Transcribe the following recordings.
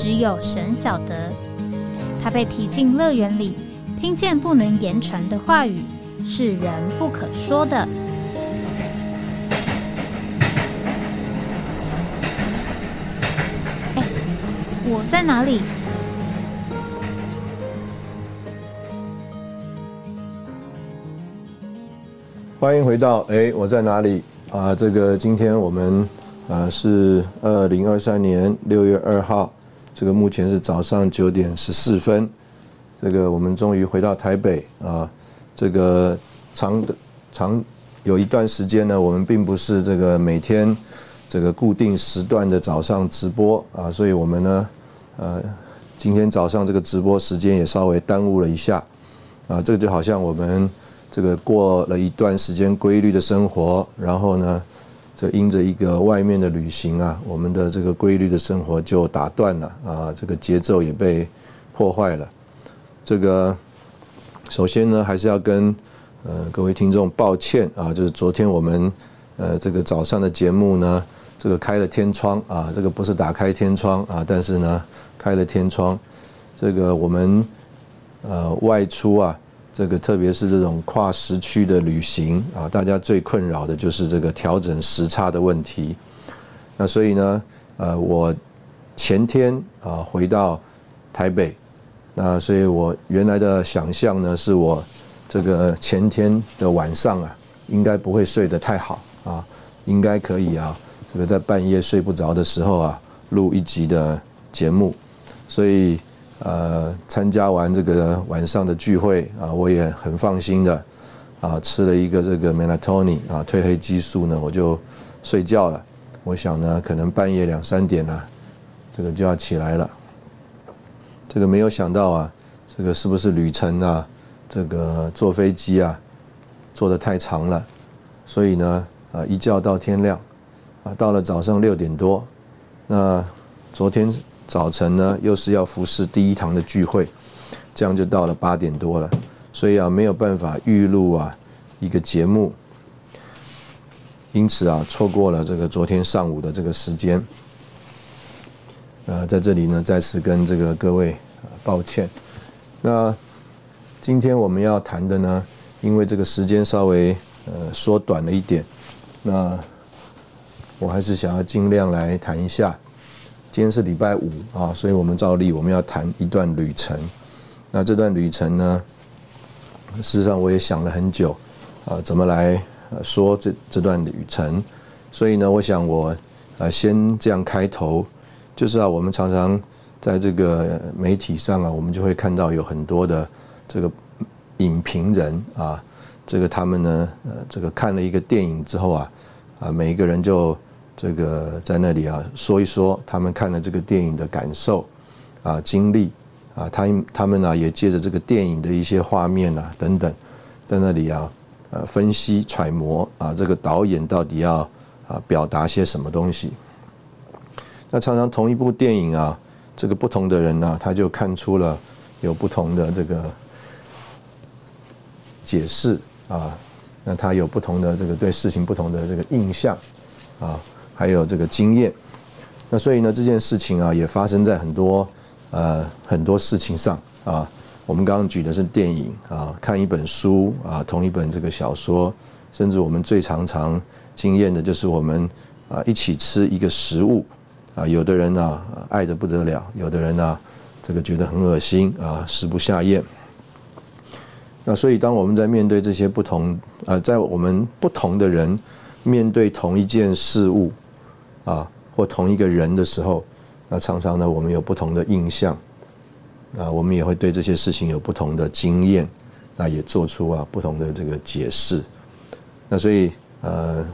只有神晓得，他被提进乐园里，听见不能言传的话语，是人不可说的。哎，我在哪里？欢迎回到哎，我在哪里啊？这个今天我们啊是二零二三年六月二号。这个目前是早上九点十四分，这个我们终于回到台北啊。这个长的长有一段时间呢，我们并不是这个每天这个固定时段的早上直播啊，所以我们呢，呃，今天早上这个直播时间也稍微耽误了一下啊。这个就好像我们这个过了一段时间规律的生活，然后呢。这因着一个外面的旅行啊，我们的这个规律的生活就打断了啊，这个节奏也被破坏了。这个首先呢，还是要跟呃各位听众抱歉啊，就是昨天我们呃这个早上的节目呢，这个开了天窗啊，这个不是打开天窗啊，但是呢开了天窗，这个我们呃外出啊。这个特别是这种跨时区的旅行啊，大家最困扰的就是这个调整时差的问题。那所以呢，呃，我前天啊回到台北，那所以我原来的想象呢，是我这个前天的晚上啊，应该不会睡得太好啊，应该可以啊，这个在半夜睡不着的时候啊，录一集的节目，所以。呃，参加完这个晚上的聚会啊，我也很放心的啊，吃了一个这个 melatonin 啊，褪黑激素呢，我就睡觉了。我想呢，可能半夜两三点呢，这个就要起来了。这个没有想到啊，这个是不是旅程啊？这个坐飞机啊，坐的太长了，所以呢，啊，一觉到天亮，啊，到了早上六点多，那昨天。早晨呢，又是要服侍第一堂的聚会，这样就到了八点多了，所以啊没有办法预录啊一个节目，因此啊错过了这个昨天上午的这个时间，呃，在这里呢再次跟这个各位抱歉。那今天我们要谈的呢，因为这个时间稍微呃缩短了一点，那我还是想要尽量来谈一下。今天是礼拜五啊，所以我们照例我们要谈一段旅程。那这段旅程呢，事实上我也想了很久啊，怎么来说这这段旅程。所以呢，我想我呃先这样开头，就是啊，我们常常在这个媒体上啊，我们就会看到有很多的这个影评人啊，这个他们呢呃这个看了一个电影之后啊啊，每一个人就。这个在那里啊，说一说他们看了这个电影的感受啊、经历啊，他他们呢也借着这个电影的一些画面啊等等，在那里啊呃分析揣摩啊，这个导演到底要啊表达些什么东西。那常常同一部电影啊，这个不同的人呢，他就看出了有不同的这个解释啊，那他有不同的这个对事情不同的这个印象啊。还有这个经验，那所以呢，这件事情啊，也发生在很多呃很多事情上啊。我们刚刚举的是电影啊，看一本书啊，同一本这个小说，甚至我们最常常经验的就是我们啊一起吃一个食物啊，有的人呢爱的不得了，有的人呢这个觉得很恶心啊，食不下咽。那所以当我们在面对这些不同呃，在我们不同的人面对同一件事物。啊，或同一个人的时候，那常常呢，我们有不同的印象，啊，我们也会对这些事情有不同的经验，那也做出啊不同的这个解释。那所以呃，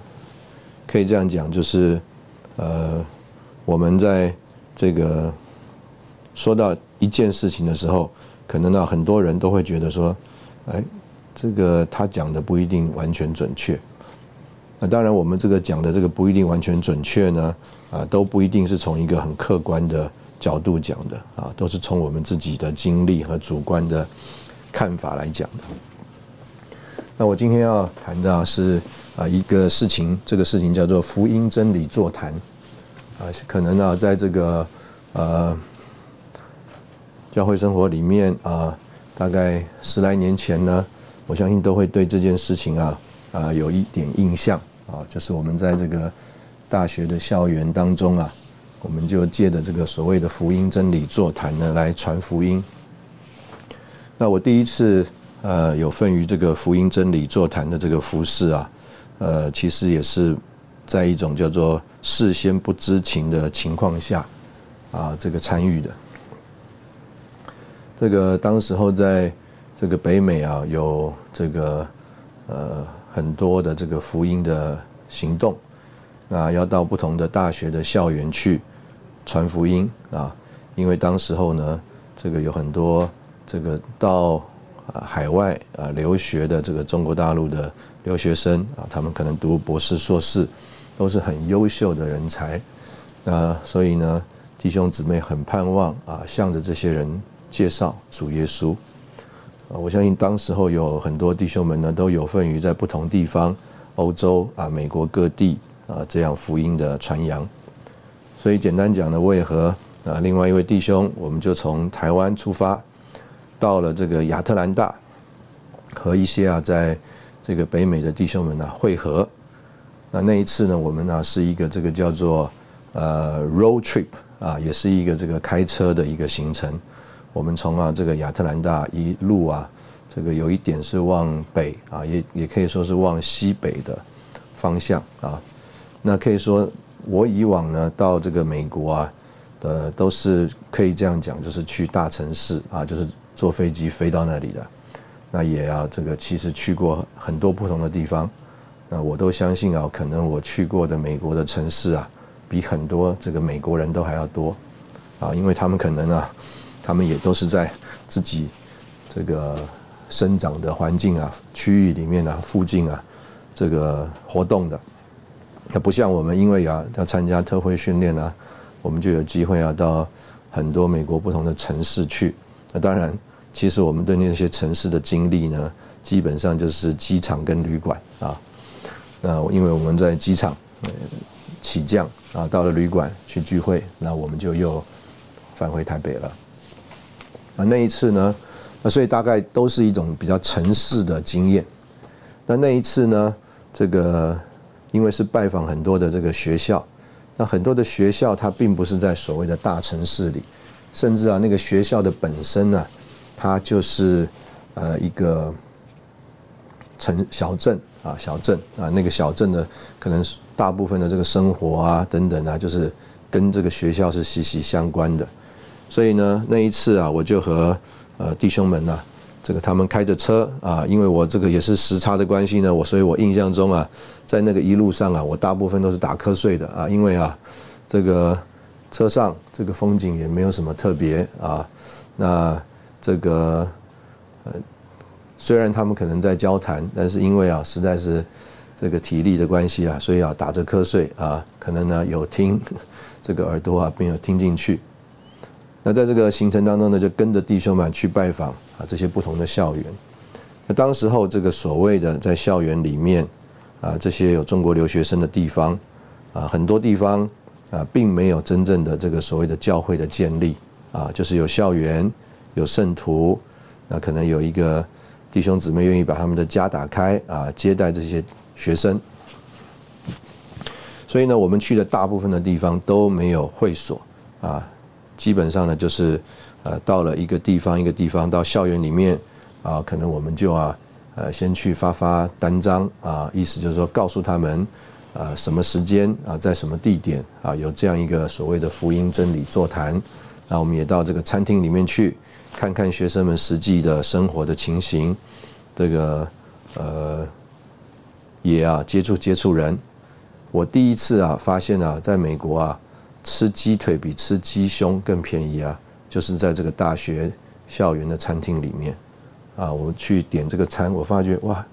可以这样讲，就是呃，我们在这个说到一件事情的时候，可能呢很多人都会觉得说，哎，这个他讲的不一定完全准确。那当然，我们这个讲的这个不一定完全准确呢，啊，都不一定是从一个很客观的角度讲的啊，都是从我们自己的经历和主观的看法来讲的。那我今天要谈的是啊一个事情，这个事情叫做福音真理座谈啊，可能呢在这个呃教会生活里面啊，大概十来年前呢，我相信都会对这件事情啊啊有一点印象啊，就是我们在这个大学的校园当中啊，我们就借着这个所谓的福音真理座谈呢来传福音。那我第一次。呃，有份于这个福音真理座谈的这个服饰啊，呃，其实也是在一种叫做事先不知情的情况下啊，这个参与的。这个当时候在这个北美啊，有这个呃很多的这个福音的行动，啊要到不同的大学的校园去传福音啊，因为当时候呢，这个有很多这个到。啊，海外啊留学的这个中国大陆的留学生啊，他们可能读博士、硕士，都是很优秀的人才。那所以呢，弟兄姊妹很盼望啊，向着这些人介绍主耶稣。我相信当时候有很多弟兄们呢，都有份于在不同地方，欧洲啊、美国各地啊这样福音的传扬。所以简单讲呢，我也和啊另外一位弟兄，我们就从台湾出发。到了这个亚特兰大，和一些啊，在这个北美的弟兄们呢会合。那那一次呢，我们呢是一个这个叫做呃 road trip 啊，也是一个这个开车的一个行程。我们从啊这个亚特兰大一路啊，这个有一点是往北啊，也也可以说是往西北的方向啊。那可以说我以往呢到这个美国啊的都是可以这样讲，就是去大城市啊，就是。坐飞机飞到那里的，那也要这个其实去过很多不同的地方，那我都相信啊，可能我去过的美国的城市啊，比很多这个美国人都还要多，啊，因为他们可能啊，他们也都是在自己这个生长的环境啊、区域里面啊、附近啊，这个活动的，那不像我们，因为要要参加特会训练啊，我们就有机会啊到很多美国不同的城市去。那当然，其实我们对那些城市的经历呢，基本上就是机场跟旅馆啊。那因为我们在机场起降啊，到了旅馆去聚会，那我们就又返回台北了。啊，那一次呢，那所以大概都是一种比较城市的经验。那那一次呢，这个因为是拜访很多的这个学校，那很多的学校它并不是在所谓的大城市里。甚至啊，那个学校的本身呢，它就是呃一个城小镇啊，小镇啊，那个小镇的可能大部分的这个生活啊等等啊，就是跟这个学校是息息相关的。所以呢，那一次啊，我就和呃弟兄们呐，这个他们开着车啊，因为我这个也是时差的关系呢，我所以我印象中啊，在那个一路上啊，我大部分都是打瞌睡的啊，因为啊，这个。车上这个风景也没有什么特别啊，那这个呃，虽然他们可能在交谈，但是因为啊，实在是这个体力的关系啊，所以啊，打着瞌睡啊，可能呢有听这个耳朵啊没有听进去。那在这个行程当中呢，就跟着弟兄们去拜访啊这些不同的校园。那当时候这个所谓的在校园里面啊，这些有中国留学生的地方啊，很多地方。啊，并没有真正的这个所谓的教会的建立啊，就是有校园，有圣徒，那可能有一个弟兄姊妹愿意把他们的家打开啊，接待这些学生。所以呢，我们去的大部分的地方都没有会所啊，基本上呢就是呃到了一个地方一个地方到校园里面啊，可能我们就啊呃先去发发单张啊，意思就是说告诉他们。啊，什么时间啊，在什么地点啊，有这样一个所谓的福音真理座谈，那我们也到这个餐厅里面去看看学生们实际的生活的情形，这个呃，也啊接触接触人。我第一次啊发现啊，在美国啊，吃鸡腿比吃鸡胸更便宜啊，就是在这个大学校园的餐厅里面，啊，我去点这个餐，我发觉哇，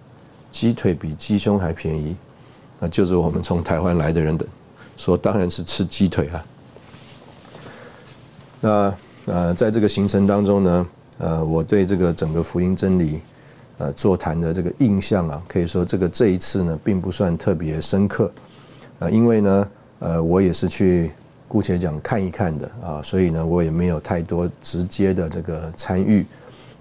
鸡腿比鸡胸还便宜，那就是我们从台湾来的人的说，当然是吃鸡腿啊。那呃，在这个行程当中呢，呃，我对这个整个福音真理呃座谈的这个印象啊，可以说这个这一次呢，并不算特别深刻，呃，因为呢，呃，我也是去。姑且讲看一看的啊，所以呢，我也没有太多直接的这个参与，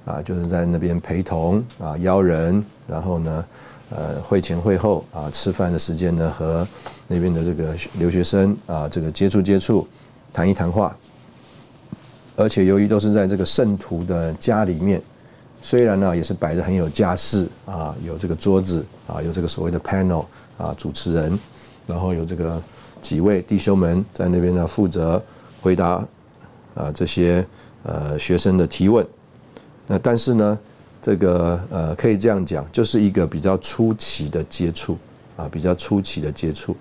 啊，就是在那边陪同啊，邀人，然后呢，呃，会前会后啊，吃饭的时间呢，和那边的这个留学生啊，这个接触接触，谈一谈话。而且由于都是在这个圣徒的家里面，虽然呢也是摆的很有架势啊，有这个桌子啊，有这个所谓的 panel 啊，主持人，然后有这个。几位弟兄们在那边呢，负责回答啊这些呃学生的提问。那但是呢，这个呃可以这样讲，就是一个比较初期的接触啊，比较初期的接触。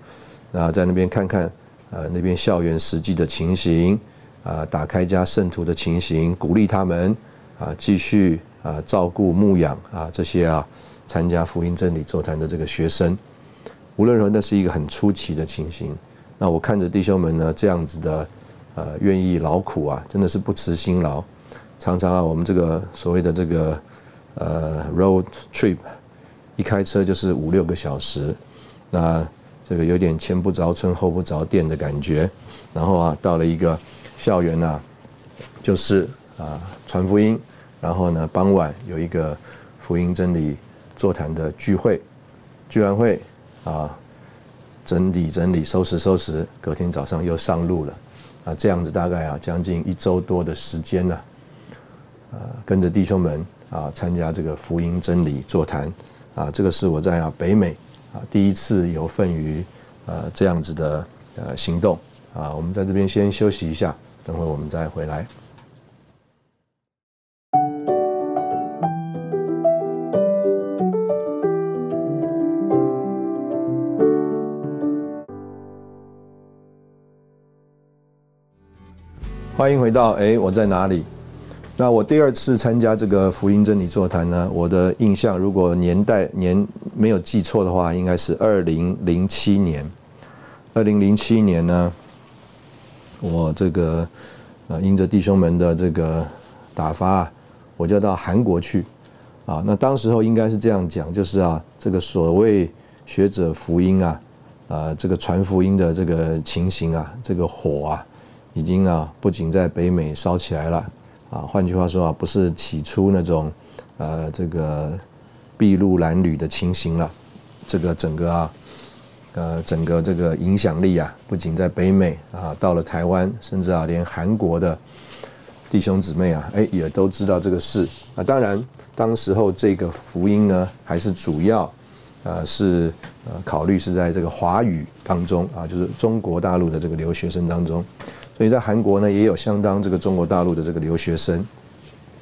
那在那边看看呃那边校园实际的情形啊，打开家圣徒的情形，鼓励他们啊继续啊照顾牧养啊这些啊参加福音真理座谈的这个学生。无论如何，那是一个很出奇的情形。那我看着弟兄们呢，这样子的，呃，愿意劳苦啊，真的是不辞辛劳。常常啊，我们这个所谓的这个呃 road trip，一开车就是五六个小时，那这个有点前不着村后不着店的感觉。然后啊，到了一个校园啊，就是啊传福音，然后呢，傍晚有一个福音真理座谈的聚会，聚完会啊。整理整理，收拾收拾，隔天早上又上路了，啊，这样子大概啊将近一周多的时间呢，呃，跟着弟兄们啊参加这个福音真理座谈，啊，这个是我在啊北美啊第一次有份于呃这样子的呃行动，啊，我们在这边先休息一下，等会我们再回来。欢迎回到哎，我在哪里？那我第二次参加这个福音真理座谈呢？我的印象，如果年代年没有记错的话，应该是二零零七年。二零零七年呢，我这个呃，因着弟兄们的这个打发，我就到韩国去啊。那当时候应该是这样讲，就是啊，这个所谓学者福音啊，啊，这个传福音的这个情形啊，这个火啊。已经啊，不仅在北美烧起来了啊，换句话说啊，不是起初那种呃这个筚路蓝缕的情形了。这个整个啊，呃整个这个影响力啊，不仅在北美啊，到了台湾，甚至啊连韩国的弟兄姊妹啊，哎也都知道这个事啊。当然，当时候这个福音呢，还是主要呃是呃考虑是在这个华语当中啊，就是中国大陆的这个留学生当中。所以在韩国呢，也有相当这个中国大陆的这个留学生。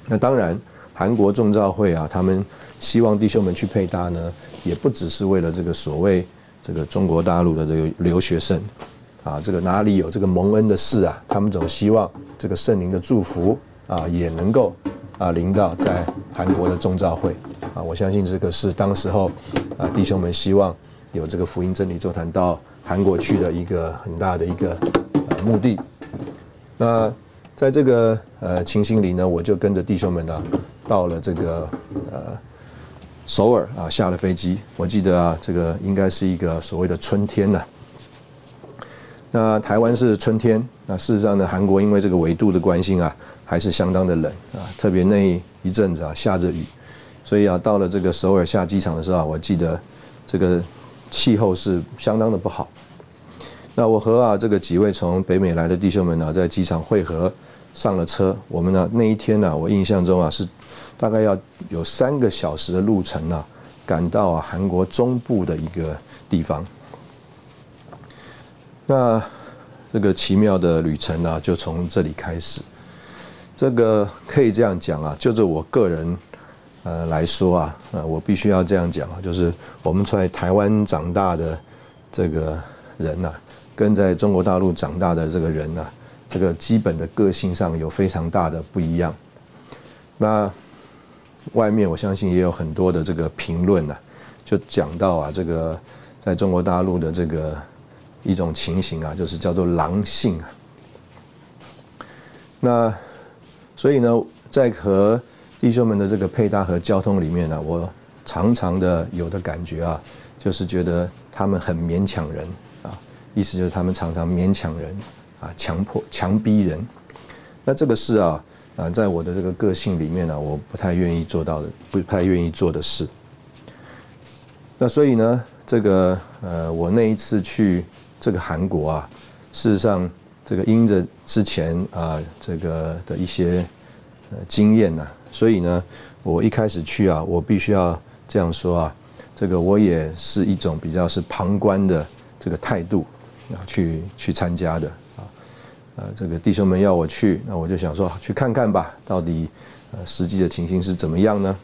那当然，韩国众召会啊，他们希望弟兄们去配搭呢，也不只是为了这个所谓这个中国大陆的这个留学生啊，这个哪里有这个蒙恩的事啊，他们总希望这个圣灵的祝福啊，也能够啊临到在韩国的众召会啊。我相信这个是当时候啊弟兄们希望有这个福音真理座谈到韩国去的一个很大的一个目的。那在这个呃情形里呢，我就跟着弟兄们呢，到了这个呃首尔啊，下了飞机。我记得啊，这个应该是一个所谓的春天呢。那台湾是春天，那事实上呢，韩国因为这个纬度的关系啊，还是相当的冷啊，特别那一阵子啊下着雨，所以啊，到了这个首尔下机场的时候啊，我记得这个气候是相当的不好。那我和啊这个几位从北美来的弟兄们呢，在机场汇合，上了车。我们呢那一天呢，我印象中啊是大概要有三个小时的路程呢，赶到啊韩国中部的一个地方。那这个奇妙的旅程呢，就从这里开始。这个可以这样讲啊，就着我个人呃来说啊，呃，我必须要这样讲啊，就是我们在台湾长大的这个人呐。跟在中国大陆长大的这个人呢，这个基本的个性上有非常大的不一样。那外面我相信也有很多的这个评论呢，就讲到啊，这个在中国大陆的这个一种情形啊，就是叫做狼性啊。那所以呢，在和弟兄们的这个配搭和交通里面呢，我常常的有的感觉啊，就是觉得他们很勉强人，意思就是他们常常勉强人啊，强迫强逼人。那这个是啊。啊，在我的这个个性里面呢，我不太愿意做到的，不太愿意做的事。那所以呢，这个呃，我那一次去这个韩国啊，事实上，这个因着之前啊这个的一些经验呢，所以呢，我一开始去啊，我必须要这样说啊，这个我也是一种比较是旁观的这个态度啊，去去参加的啊。呃，这个弟兄们要我去，那我就想说去看看吧，到底呃实际的情形是怎么样呢？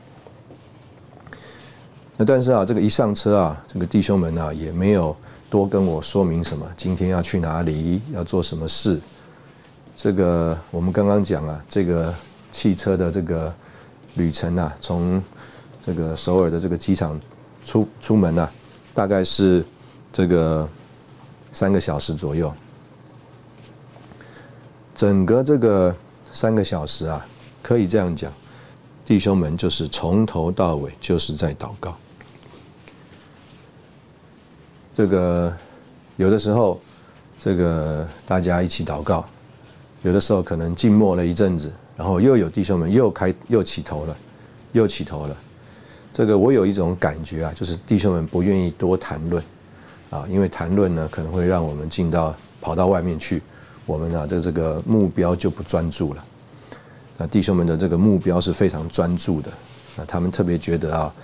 那但是啊，这个一上车啊，这个弟兄们啊也没有多跟我说明什么，今天要去哪里，要做什么事。这个我们刚刚讲啊，这个汽车的这个旅程啊，从这个首尔的这个机场出出门啊，大概是这个三个小时左右。整个这个三个小时啊，可以这样讲，弟兄们就是从头到尾就是在祷告。这个有的时候，这个大家一起祷告；有的时候可能静默了一阵子，然后又有弟兄们又开又起头了，又起头了。这个我有一种感觉啊，就是弟兄们不愿意多谈论啊，因为谈论呢可能会让我们进到跑到外面去。我们啊，这这个目标就不专注了。那弟兄们的这个目标是非常专注的。那他们特别觉得啊，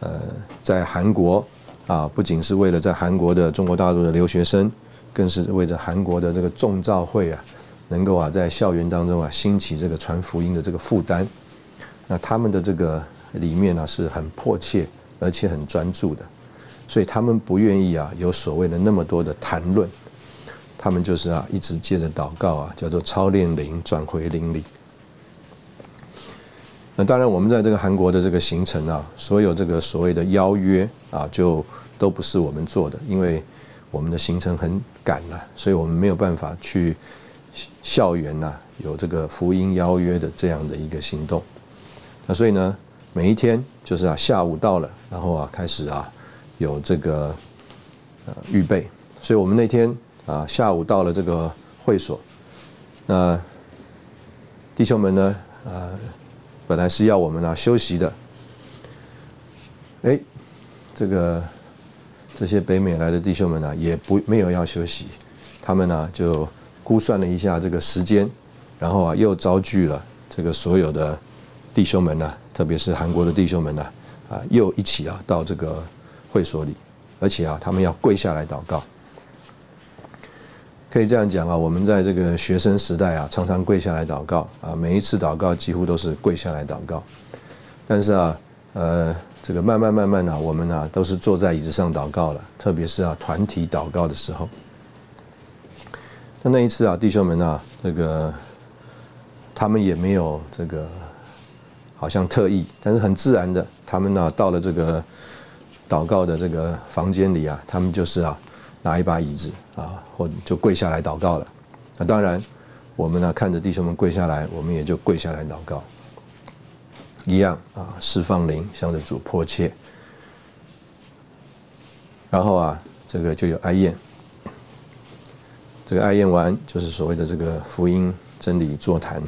呃，在韩国啊，不仅是为了在韩国的中国大陆的留学生，更是为着韩国的这个众召会啊，能够啊在校园当中啊兴起这个传福音的这个负担。那他们的这个里面呢是很迫切而且很专注的，所以他们不愿意啊有所谓的那么多的谈论。他们就是啊，一直接着祷告啊，叫做操练灵，转回灵里。那当然，我们在这个韩国的这个行程啊，所有这个所谓的邀约啊，就都不是我们做的，因为我们的行程很赶呐，所以我们没有办法去校园呐有这个福音邀约的这样的一个行动。那所以呢，每一天就是啊，下午到了，然后啊，开始啊，有这个呃预备。所以我们那天。啊，下午到了这个会所，那弟兄们呢？呃，本来是要我们啊休息的，哎，这个这些北美来的弟兄们呢，也不没有要休息，他们呢就估算了一下这个时间，然后啊又招聚了这个所有的弟兄们呢，特别是韩国的弟兄们呢，啊，又一起啊到这个会所里，而且啊他们要跪下来祷告。可以这样讲啊，我们在这个学生时代啊，常常跪下来祷告啊，每一次祷告几乎都是跪下来祷告。但是啊，呃，这个慢慢慢慢的，我们呢都是坐在椅子上祷告了，特别是啊团体祷告的时候。那那一次啊，弟兄们啊，这个他们也没有这个好像特意，但是很自然的，他们呢到了这个祷告的这个房间里啊，他们就是啊。拿一把椅子啊，或就跪下来祷告了。那当然，我们呢看着弟兄们跪下来，我们也就跪下来祷告。一样啊，释放灵，向着主迫切。然后啊，这个就有哀宴。这个哀宴完，就是所谓的这个福音真理座谈。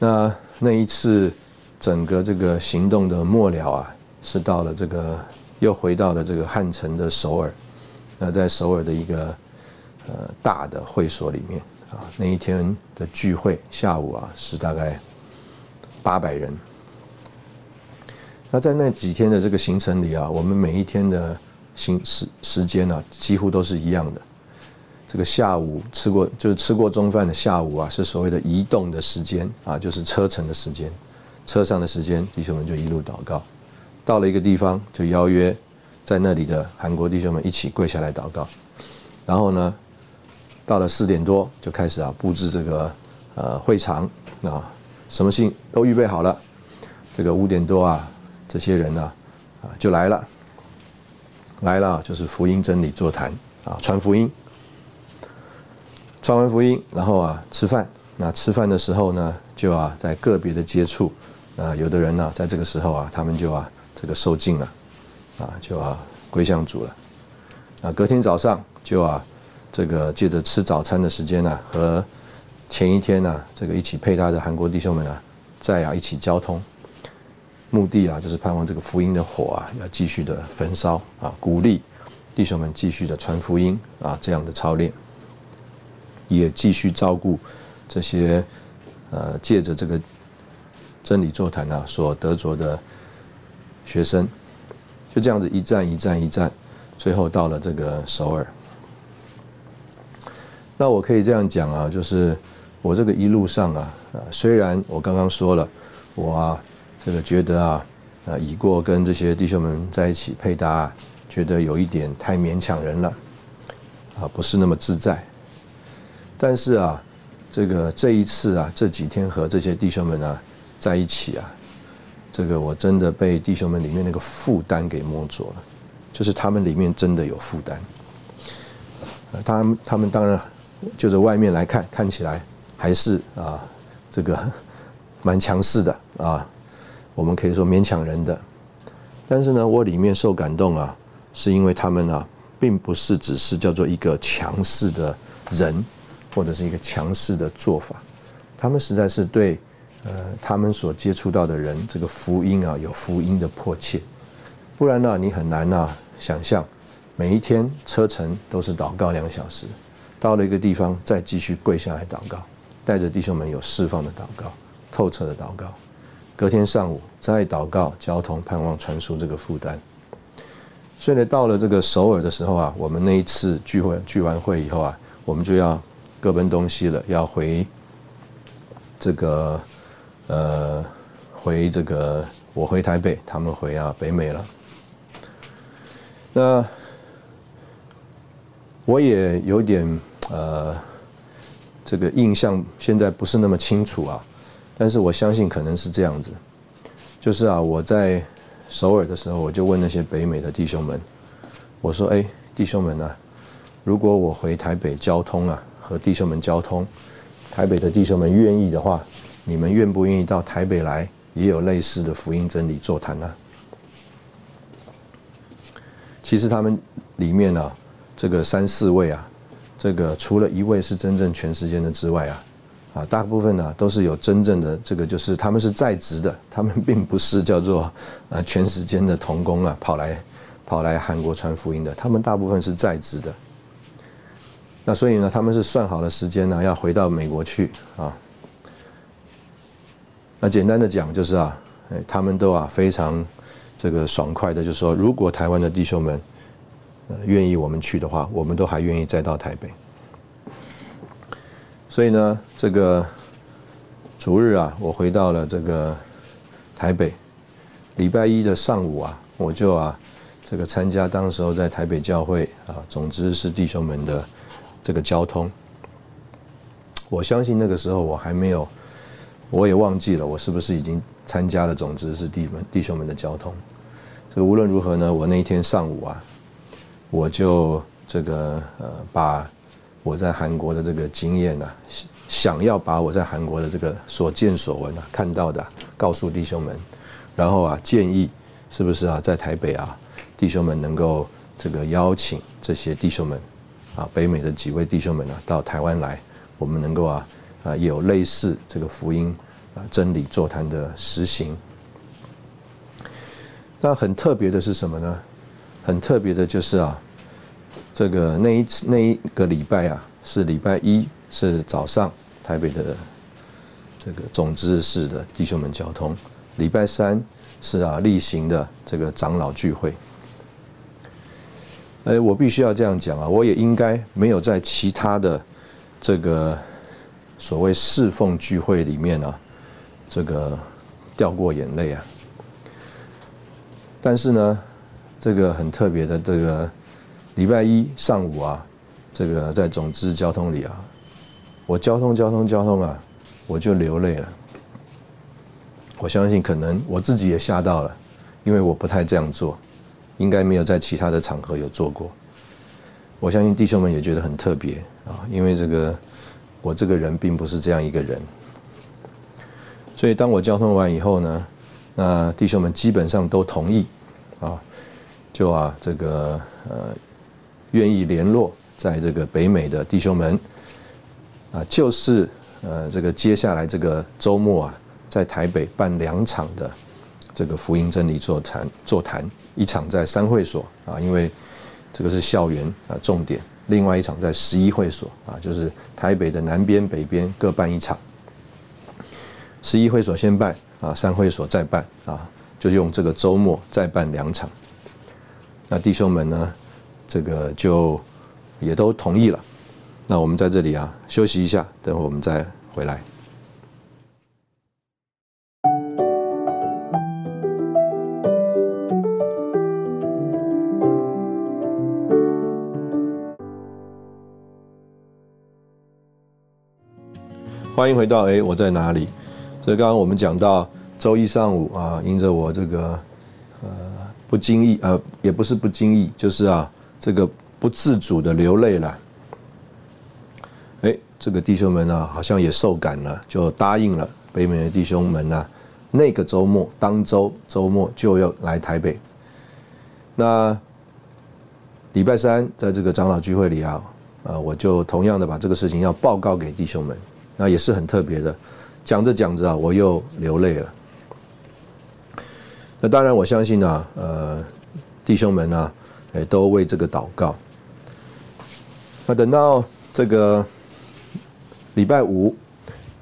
那那一次，整个这个行动的末了啊，是到了这个。又回到了这个汉城的首尔，那在首尔的一个呃大的会所里面啊，那一天的聚会下午啊是大概八百人。那在那几天的这个行程里啊，我们每一天的行时时间呢几乎都是一样的。这个下午吃过就是吃过中饭的下午啊，是所谓的移动的时间啊，就是车程的时间，车上的时间，弟兄们就一路祷告。到了一个地方，就邀约在那里的韩国弟兄们一起跪下来祷告。然后呢，到了四点多就开始啊布置这个呃会场啊，什么信都预备好了。这个五点多啊，这些人呢啊就来了，来了就是福音真理座谈啊，传福音。传完福音，然后啊吃饭。那吃饭的时候呢，就啊在个别的接触。啊，有的人呢在这个时候啊，他们就啊这个受尽了，啊就啊归向主了。啊，隔天早上就啊这个借着吃早餐的时间呢，和前一天呢这个一起配搭的韩国弟兄们啊，在啊一起交通。目的啊就是盼望这个福音的火啊要继续的焚烧啊，鼓励弟兄们继续的传福音啊，这样的操练。也继续照顾这些呃，借着这个真理座谈啊所得着的学生，就这样子一站一站一站，最后到了这个首尔。那我可以这样讲啊，就是我这个一路上啊，啊，虽然我刚刚说了，我啊这个觉得啊，啊，已过跟这些弟兄们在一起配搭，觉得有一点太勉强人了，啊，不是那么自在。但是啊，这个这一次啊，这几天和这些弟兄们啊在一起啊，这个我真的被弟兄们里面那个负担给摸着了，就是他们里面真的有负担。他们他们当然就着外面来看，看起来还是啊这个蛮强势的啊，我们可以说勉强人的。但是呢，我里面受感动啊，是因为他们啊，并不是只是叫做一个强势的人。或者是一个强势的做法，他们实在是对，呃，他们所接触到的人，这个福音啊，有福音的迫切，不然呢，你很难呐想象，每一天车程都是祷告两小时，到了一个地方再继续跪下来祷告，带着弟兄们有释放的祷告，透彻的祷告，隔天上午再祷告，交通盼望传输这个负担，所以呢，到了这个首尔的时候啊，我们那一次聚会聚完会以后啊，我们就要。各奔东西了，要回这个呃，回这个我回台北，他们回啊北美了。那我也有点呃，这个印象现在不是那么清楚啊，但是我相信可能是这样子，就是啊，我在首尔的时候，我就问那些北美的弟兄们，我说：“哎，弟兄们啊，如果我回台北交通啊。”和弟兄们交通，台北的弟兄们愿意的话，你们愿不愿意到台北来，也有类似的福音真理座谈呢？其实他们里面呢，这个三四位啊，这个除了一位是真正全时间的之外啊，啊，大部分呢都是有真正的这个，就是他们是在职的，他们并不是叫做呃全时间的童工啊，跑来跑来韩国传福音的，他们大部分是在职的。那所以呢，他们是算好了时间呢，要回到美国去啊。那简单的讲就是啊，哎，他们都啊非常这个爽快的，就是说，如果台湾的弟兄们呃愿意我们去的话，我们都还愿意再到台北。所以呢，这个逐日啊，我回到了这个台北，礼拜一的上午啊，我就啊这个参加当时候在台北教会啊，总之是弟兄们的。这个交通，我相信那个时候我还没有，我也忘记了我是不是已经参加了。总之是弟们弟兄们的交通。所以无论如何呢，我那一天上午啊，我就这个呃，把我在韩国的这个经验呢，想要把我在韩国的这个所见所闻啊、看到的告诉弟兄们，然后啊，建议是不是啊，在台北啊，弟兄们能够这个邀请这些弟兄们。啊，北美的几位弟兄们呢，到台湾来，我们能够啊啊有类似这个福音啊真理座谈的实行。那很特别的是什么呢？很特别的就是啊，这个那一次那一个礼拜啊，是礼拜一是早上台北的这个总支事的弟兄们交通，礼拜三是啊例行的这个长老聚会。哎，我必须要这样讲啊！我也应该没有在其他的这个所谓侍奉聚会里面啊，这个掉过眼泪啊。但是呢，这个很特别的，这个礼拜一上午啊，这个在总之交通里啊，我交通交通交通啊，我就流泪了。我相信可能我自己也吓到了，因为我不太这样做，应该没有在其他的场合有做过。我相信弟兄们也觉得很特别啊，因为这个我这个人并不是这样一个人。所以当我交通完以后呢，那弟兄们基本上都同意啊，就啊这个呃愿意联络在这个北美的弟兄们啊，就是呃这个接下来这个周末啊。在台北办两场的这个福音真理座谈座谈，一场在三会所啊，因为这个是校园啊重点；另外一场在十一会所啊，就是台北的南边、北边各办一场。十一会所先办啊，三会所再办啊，就用这个周末再办两场。那弟兄们呢，这个就也都同意了。那我们在这里啊休息一下，等会我们再回来。欢迎回到哎，我在哪里？所以刚刚我们讲到周一上午啊，因着我这个呃不经意呃也不是不经意，就是啊这个不自主的流泪了。哎，这个弟兄们啊，好像也受感了，就答应了北美的弟兄们啊，那个周末当周周末就要来台北。那礼拜三在这个长老聚会里啊，呃，我就同样的把这个事情要报告给弟兄们。那也是很特别的，讲着讲着啊，我又流泪了。那当然，我相信呢，呃，弟兄们呢，也都为这个祷告。那等到这个礼拜五，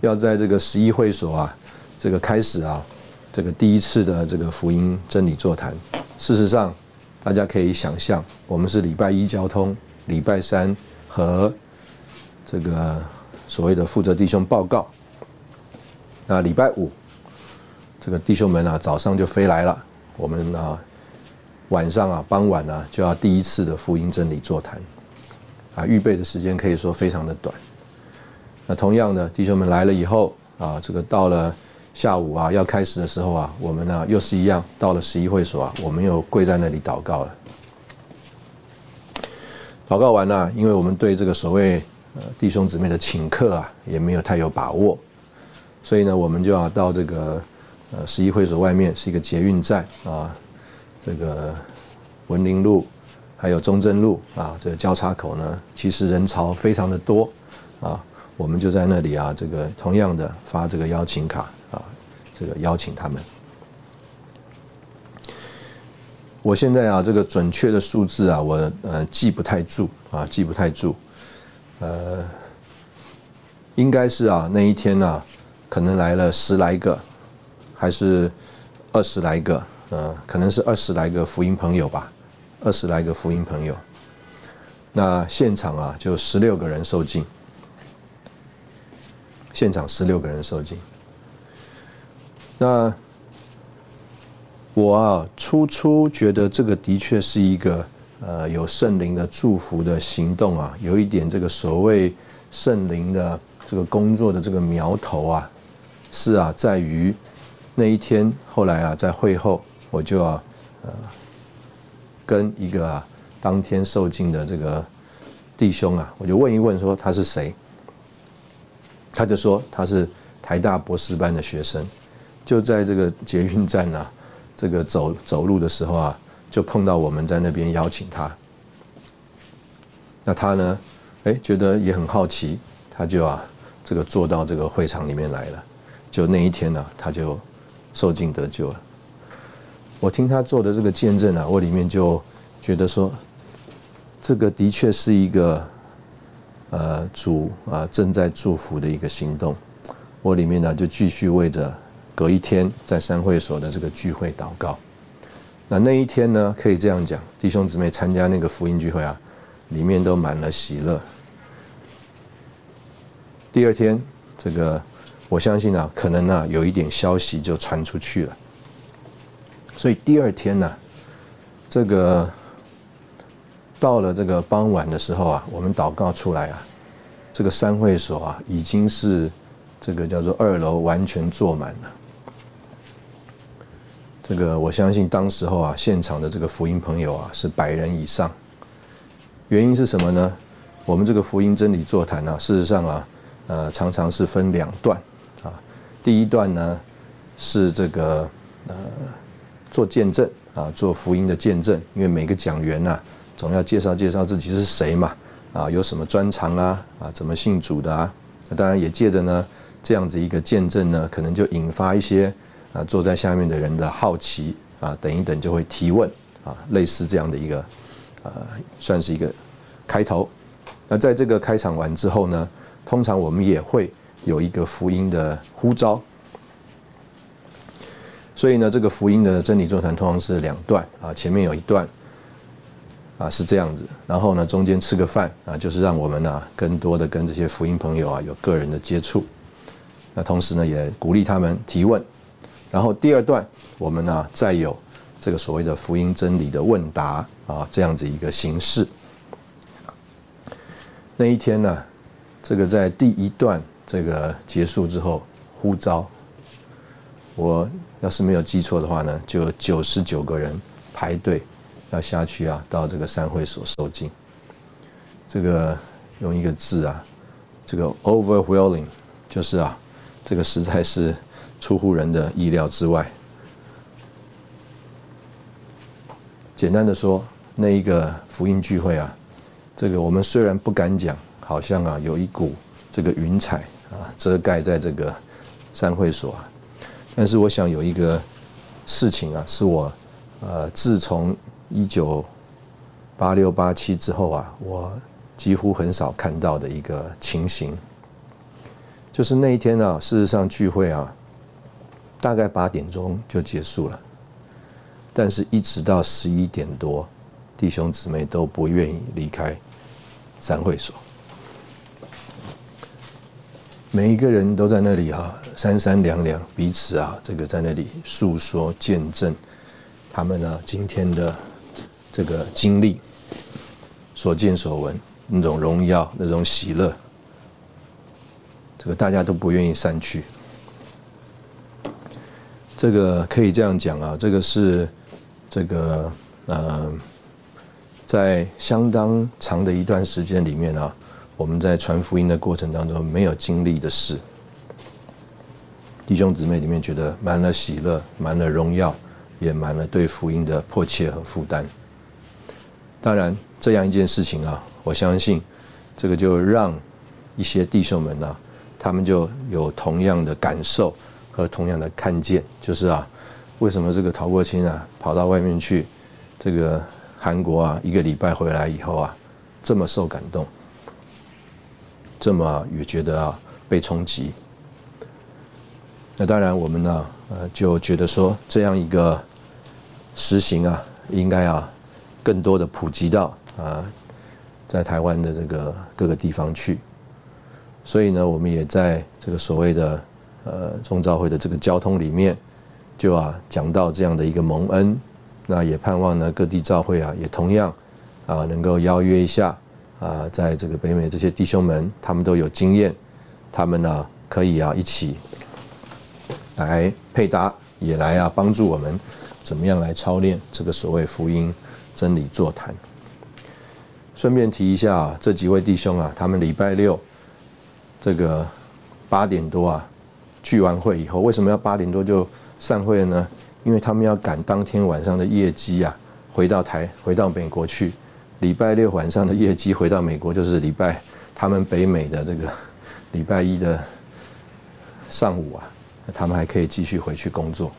要在这个十一会所啊，这个开始啊，这个第一次的这个福音真理座谈。事实上，大家可以想象，我们是礼拜一交通，礼拜三和这个。所谓的负责弟兄报告，那礼拜五，这个弟兄们啊，早上就飞来了。我们啊，晚上啊，傍晚呢，就要第一次的福音真理座谈，啊，预备的时间可以说非常的短。那同样的，弟兄们来了以后啊，这个到了下午啊，要开始的时候啊，我们呢又是一样，到了十一会所啊，我们又跪在那里祷告了。祷告完了，因为我们对这个所谓。呃，弟兄姊妹的请客啊，也没有太有把握，所以呢，我们就要到这个呃十一会所外面是一个捷运站啊，这个文林路还有中正路啊，这个交叉口呢，其实人潮非常的多啊，我们就在那里啊，这个同样的发这个邀请卡啊，这个邀请他们。我现在啊，这个准确的数字啊，我呃记不太住啊，记不太住。呃，应该是啊，那一天呢，可能来了十来个，还是二十来个，呃，可能是二十来个福音朋友吧，二十来个福音朋友。那现场啊，就十六个人受尽，现场十六个人受尽。那我啊，初初觉得这个的确是一个。呃，有圣灵的祝福的行动啊，有一点这个所谓圣灵的这个工作的这个苗头啊，是啊，在于那一天后来啊，在会后我就啊，呃，跟一个啊当天受敬的这个弟兄啊，我就问一问说他是谁，他就说他是台大博士班的学生，就在这个捷运站啊，这个走走路的时候啊。就碰到我们在那边邀请他，那他呢，哎，觉得也很好奇，他就啊，这个坐到这个会场里面来了。就那一天呢，他就受尽得救了。我听他做的这个见证啊，我里面就觉得说，这个的确是一个呃主啊正在祝福的一个行动。我里面呢就继续为着隔一天在三会所的这个聚会祷告。那那一天呢，可以这样讲，弟兄姊妹参加那个福音聚会啊，里面都满了喜乐。第二天，这个我相信啊，可能呢有一点消息就传出去了，所以第二天呢，这个到了这个傍晚的时候啊，我们祷告出来啊，这个三会所啊，已经是这个叫做二楼完全坐满了。这个我相信当时候啊，现场的这个福音朋友啊，是百人以上。原因是什么呢？我们这个福音真理座谈呢，事实上啊，呃，常常是分两段啊。第一段呢，是这个呃做见证啊，做福音的见证，因为每个讲员呐，总要介绍介绍自己是谁嘛，啊，有什么专长啊，啊，怎么信主的啊。当然也借着呢这样子一个见证呢，可能就引发一些啊坐在下面的人的好奇啊，等一等就会提问啊，类似这样的一个。呃，算是一个开头。那在这个开场完之后呢，通常我们也会有一个福音的呼召。所以呢，这个福音的真理座谈通常是两段啊，前面有一段啊是这样子，然后呢中间吃个饭啊，就是让我们呢更多的跟这些福音朋友啊有个人的接触。那同时呢也鼓励他们提问，然后第二段我们呢再有。这个所谓的福音真理的问答啊，这样子一个形式。那一天呢，这个在第一段这个结束之后，呼召，我要是没有记错的话呢，就九十九个人排队要下去啊，到这个三会所受敬。这个用一个字啊，这个 overwhelming，就是啊，这个实在是出乎人的意料之外。简单的说，那一个福音聚会啊，这个我们虽然不敢讲，好像啊有一股这个云彩啊遮盖在这个三会所啊，但是我想有一个事情啊，是我呃自从一九八六八七之后啊，我几乎很少看到的一个情形，就是那一天啊，事实上聚会啊，大概八点钟就结束了。但是，一直到十一点多，弟兄姊妹都不愿意离开三会所。每一个人都在那里啊，三三两两，彼此啊，这个在那里诉说见证他们呢今天的这个经历、所见所闻，那种荣耀、那种喜乐，这个大家都不愿意散去。这个可以这样讲啊，这个是。这个呃，在相当长的一段时间里面啊，我们在传福音的过程当中没有经历的事，弟兄姊妹里面觉得满了喜乐，满了荣耀，也满了对福音的迫切和负担。当然，这样一件事情啊，我相信这个就让一些弟兄们呢，他们就有同样的感受和同样的看见，就是啊。为什么这个陶国清啊跑到外面去，这个韩国啊一个礼拜回来以后啊，这么受感动，这么也觉得啊被冲击。那当然我们呢呃就觉得说这样一个实行啊，应该啊更多的普及到啊在台湾的这个各个地方去。所以呢，我们也在这个所谓的呃中召会的这个交通里面。就啊，讲到这样的一个蒙恩，那也盼望呢各地召会啊，也同样啊能够邀约一下啊，在这个北美这些弟兄们，他们都有经验，他们呢可以啊一起来配搭，也来啊帮助我们怎么样来操练这个所谓福音真理座谈。顺便提一下啊，这几位弟兄啊，他们礼拜六这个八点多啊聚完会以后，为什么要八点多就？散会呢，因为他们要赶当天晚上的业绩啊，回到台回到美国去。礼拜六晚上的业绩回到美国，就是礼拜他们北美的这个 礼拜一的上午啊，他们还可以继续回去工作。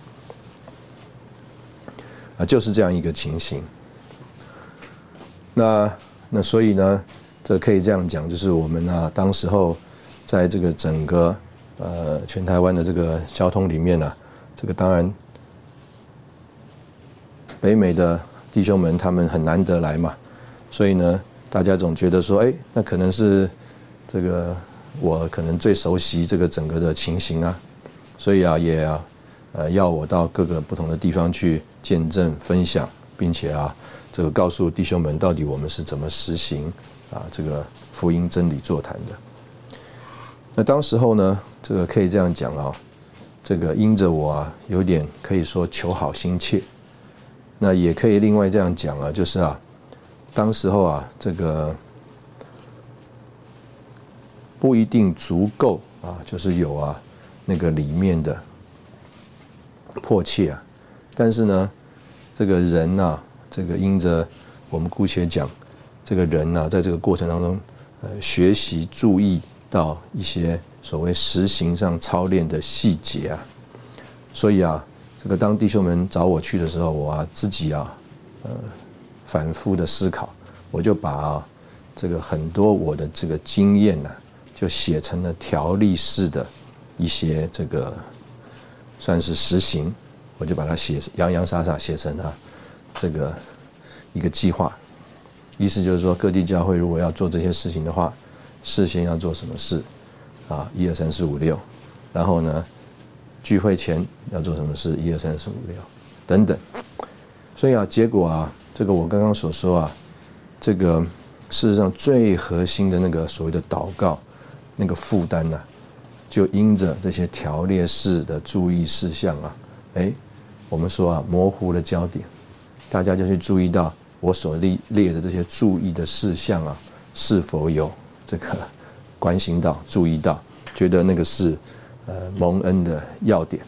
啊，就是这样一个情形。那那所以呢，这可以这样讲，就是我们啊，当时候在这个整个呃全台湾的这个交通里面呢。这个当然，北美的弟兄们他们很难得来嘛，所以呢，大家总觉得说，哎，那可能是这个我可能最熟悉这个整个的情形啊，所以啊，也，呃，要我到各个不同的地方去见证分享，并且啊，这个告诉弟兄们，到底我们是怎么实行啊这个福音真理座谈的。那当时候呢，这个可以这样讲啊，这个因着我啊，有点可以说求好心切。那也可以另外这样讲啊，就是啊，当时候啊，这个不一定足够啊，就是有啊那个里面的迫切啊，但是呢，这个人呐，这个因着我们姑且讲，这个人呐，在这个过程当中，呃，学习注意到一些所谓实行上操练的细节啊，所以啊。这个当弟兄们找我去的时候，我自己啊，呃，反复的思考，我就把这个很多我的这个经验呢，就写成了条例式的一些这个算是实行，我就把它写洋洋洒洒写成了这个一个计划。意思就是说，各地教会如果要做这些事情的话，事先要做什么事啊？一二三四五六，然后呢？聚会前要做什么事？一二三四五六，等等。所以啊，结果啊，这个我刚刚所说啊，这个事实上最核心的那个所谓的祷告，那个负担呢，就因着这些条列式的注意事项啊，哎，我们说啊，模糊了焦点，大家就去注意到我所列列的这些注意的事项啊，是否有这个关心到、注意到，觉得那个是。呃，蒙恩的要点。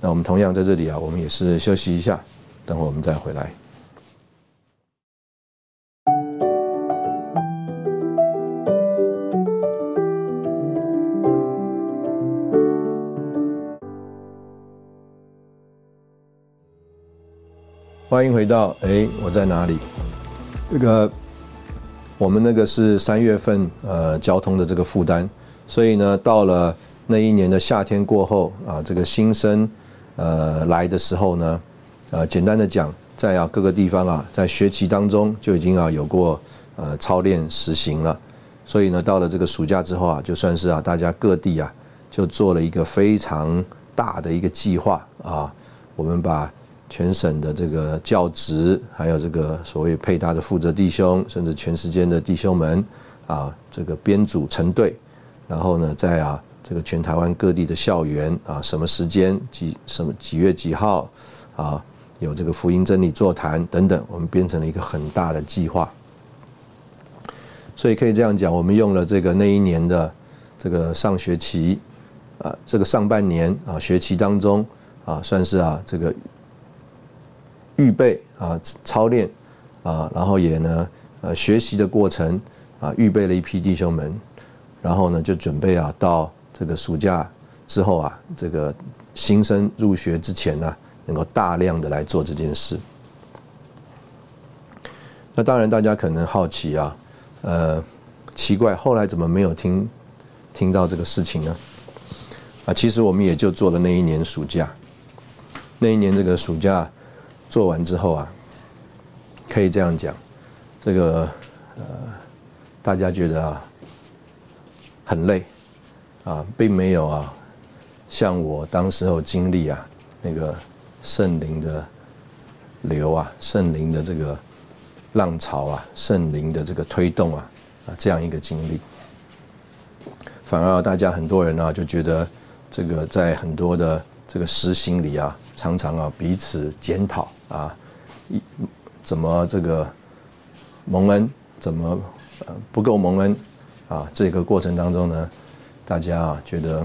那我们同样在这里啊，我们也是休息一下，等会我们再回来。欢迎回到哎，我在哪里？这个我们那个是三月份呃交通的这个负担，所以呢，到了。那一年的夏天过后啊，这个新生呃来的时候呢，呃，简单的讲，在啊各个地方啊，在学期当中就已经啊有过呃操练实行了，所以呢，到了这个暑假之后啊，就算是啊大家各地啊就做了一个非常大的一个计划啊，我们把全省的这个教职，还有这个所谓配搭的负责弟兄，甚至全时间的弟兄们啊，这个编组成队，然后呢，在啊。这个全台湾各地的校园啊，什么时间几什么几月几号啊，有这个福音真理座谈等等，我们编成了一个很大的计划。所以可以这样讲，我们用了这个那一年的这个上学期啊，这个上半年啊学期当中啊，算是啊这个预备啊操练啊，然后也呢呃学习的过程啊，预备了一批弟兄们，然后呢就准备啊到。这个暑假之后啊，这个新生入学之前呢，能够大量的来做这件事。那当然，大家可能好奇啊，呃，奇怪，后来怎么没有听听到这个事情呢？啊，其实我们也就做了那一年暑假，那一年这个暑假做完之后啊，可以这样讲，这个呃，大家觉得啊，很累。啊，并没有啊，像我当时候经历啊，那个圣灵的流啊，圣灵的这个浪潮啊，圣灵的这个推动啊，啊这样一个经历，反而大家很多人啊就觉得这个在很多的这个实行里啊，常常啊彼此检讨啊，一怎么这个蒙恩，怎么呃不够蒙恩啊，这个过程当中呢。大家啊，觉得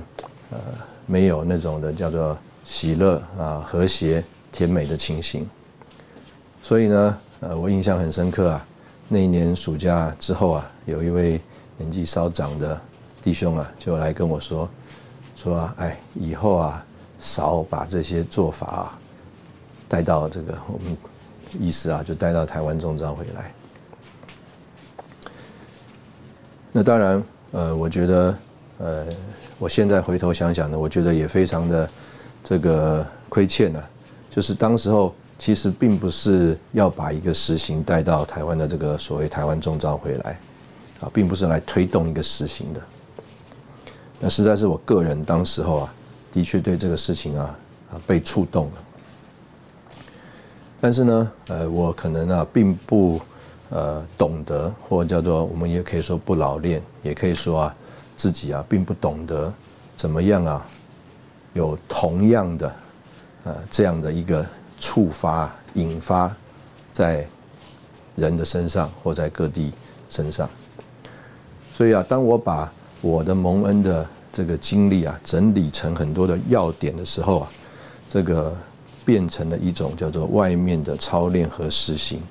呃没有那种的叫做喜乐啊、和谐、甜美的情形，所以呢，呃，我印象很深刻啊。那一年暑假之后啊，有一位年纪稍长的弟兄啊，就来跟我说，说哎，以后啊，少把这些做法啊带到这个我们意思啊，就带到台湾中招回来。那当然，呃，我觉得。呃，我现在回头想想呢，我觉得也非常的这个亏欠呢。就是当时候其实并不是要把一个实行带到台湾的这个所谓台湾中招回来，啊，并不是来推动一个实行的。那实在是我个人当时候啊，的确对这个事情啊啊被触动了。但是呢，呃，我可能啊并不呃懂得，或叫做我们也可以说不老练，也可以说啊自己啊并不懂得怎么样啊有同样的呃这样的一个触发引发在人的身上或在各地身上。所以啊，当我把我的蒙恩的这个经历啊整理成很多的要点的时候啊，这个变成了一种叫做外面的操练和实行，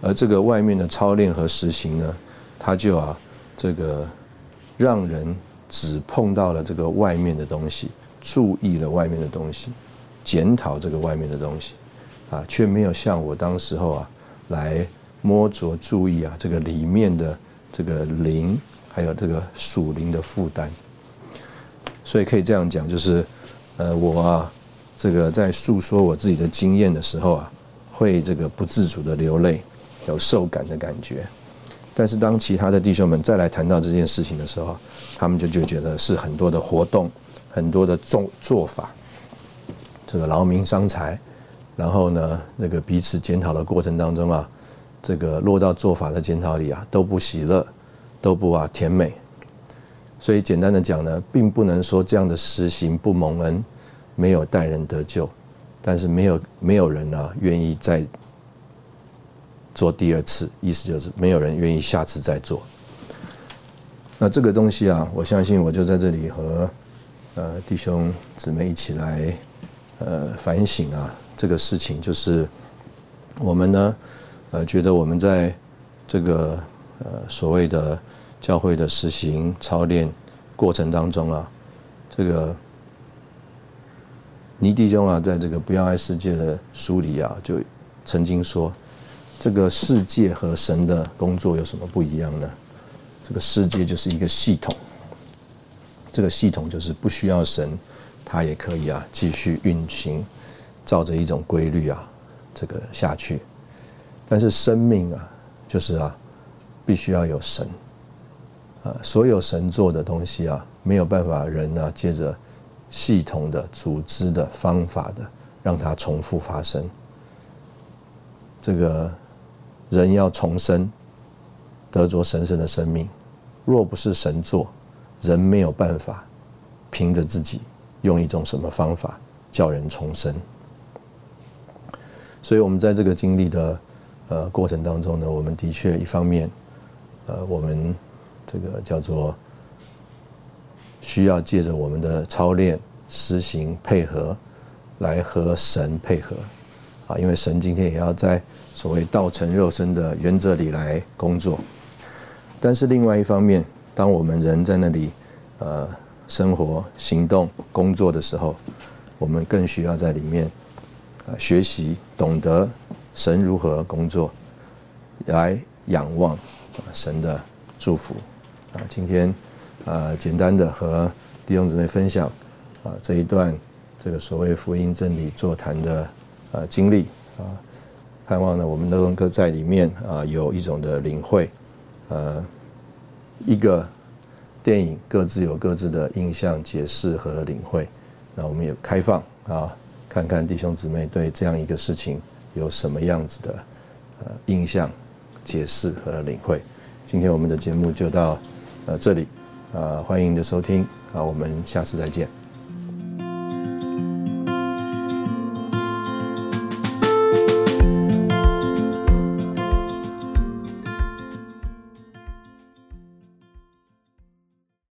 而这个外面的操练和实行呢，它就啊这个让人只碰到了这个外面的东西，注意了外面的东西，检讨这个外面的东西，啊，却没有像我当时候啊来摸着注意啊这个里面的。这个灵，还有这个属灵的负担，所以可以这样讲，就是，呃，我啊，这个在诉说我自己的经验的时候啊，会这个不自主的流泪，有受感的感觉。但是当其他的弟兄们再来谈到这件事情的时候，他们就就觉得是很多的活动，很多的做做法，这个劳民伤财，然后呢，那个彼此检讨的过程当中啊。这个落到做法的检讨里啊，都不喜乐，都不啊甜美，所以简单的讲呢，并不能说这样的实行不蒙恩，没有带人得救，但是没有没有人呢愿意再做第二次，意思就是没有人愿意下次再做。那这个东西啊，我相信我就在这里和呃弟兄姊妹一起来呃反省啊，这个事情就是我们呢。呃，觉得我们在这个呃所谓的教会的实行操练过程当中啊，这个尼弟兄啊，在这个不要爱世界的书里啊，就曾经说，这个世界和神的工作有什么不一样呢？这个世界就是一个系统，这个系统就是不需要神，它也可以啊继续运行，照着一种规律啊这个下去。但是生命啊，就是啊，必须要有神啊，所有神做的东西啊，没有办法人啊，借着系统的组织的方法的，让它重复发生。这个人要重生，得着神圣的生命，若不是神做，人没有办法凭着自己用一种什么方法叫人重生。所以，我们在这个经历的。呃，过程当中呢，我们的确一方面，呃，我们这个叫做需要借着我们的操练、实行、配合，来和神配合，啊，因为神今天也要在所谓道成肉身的原则里来工作。但是另外一方面，当我们人在那里呃生活、行动、工作的时候，我们更需要在里面啊学习、懂得。神如何工作，来仰望神的祝福啊！今天啊，简单的和弟兄姊妹分享啊这一段这个所谓福音真理座谈的呃经历啊，盼望呢我们都能够在里面啊有一种的领会，呃，一个电影各自有各自的印象解释和领会，那我们也开放啊，看看弟兄姊妹对这样一个事情。有什么样子的呃印象、解释和领会？今天我们的节目就到呃这里，呃，欢迎您的收听，啊，我们下次再见。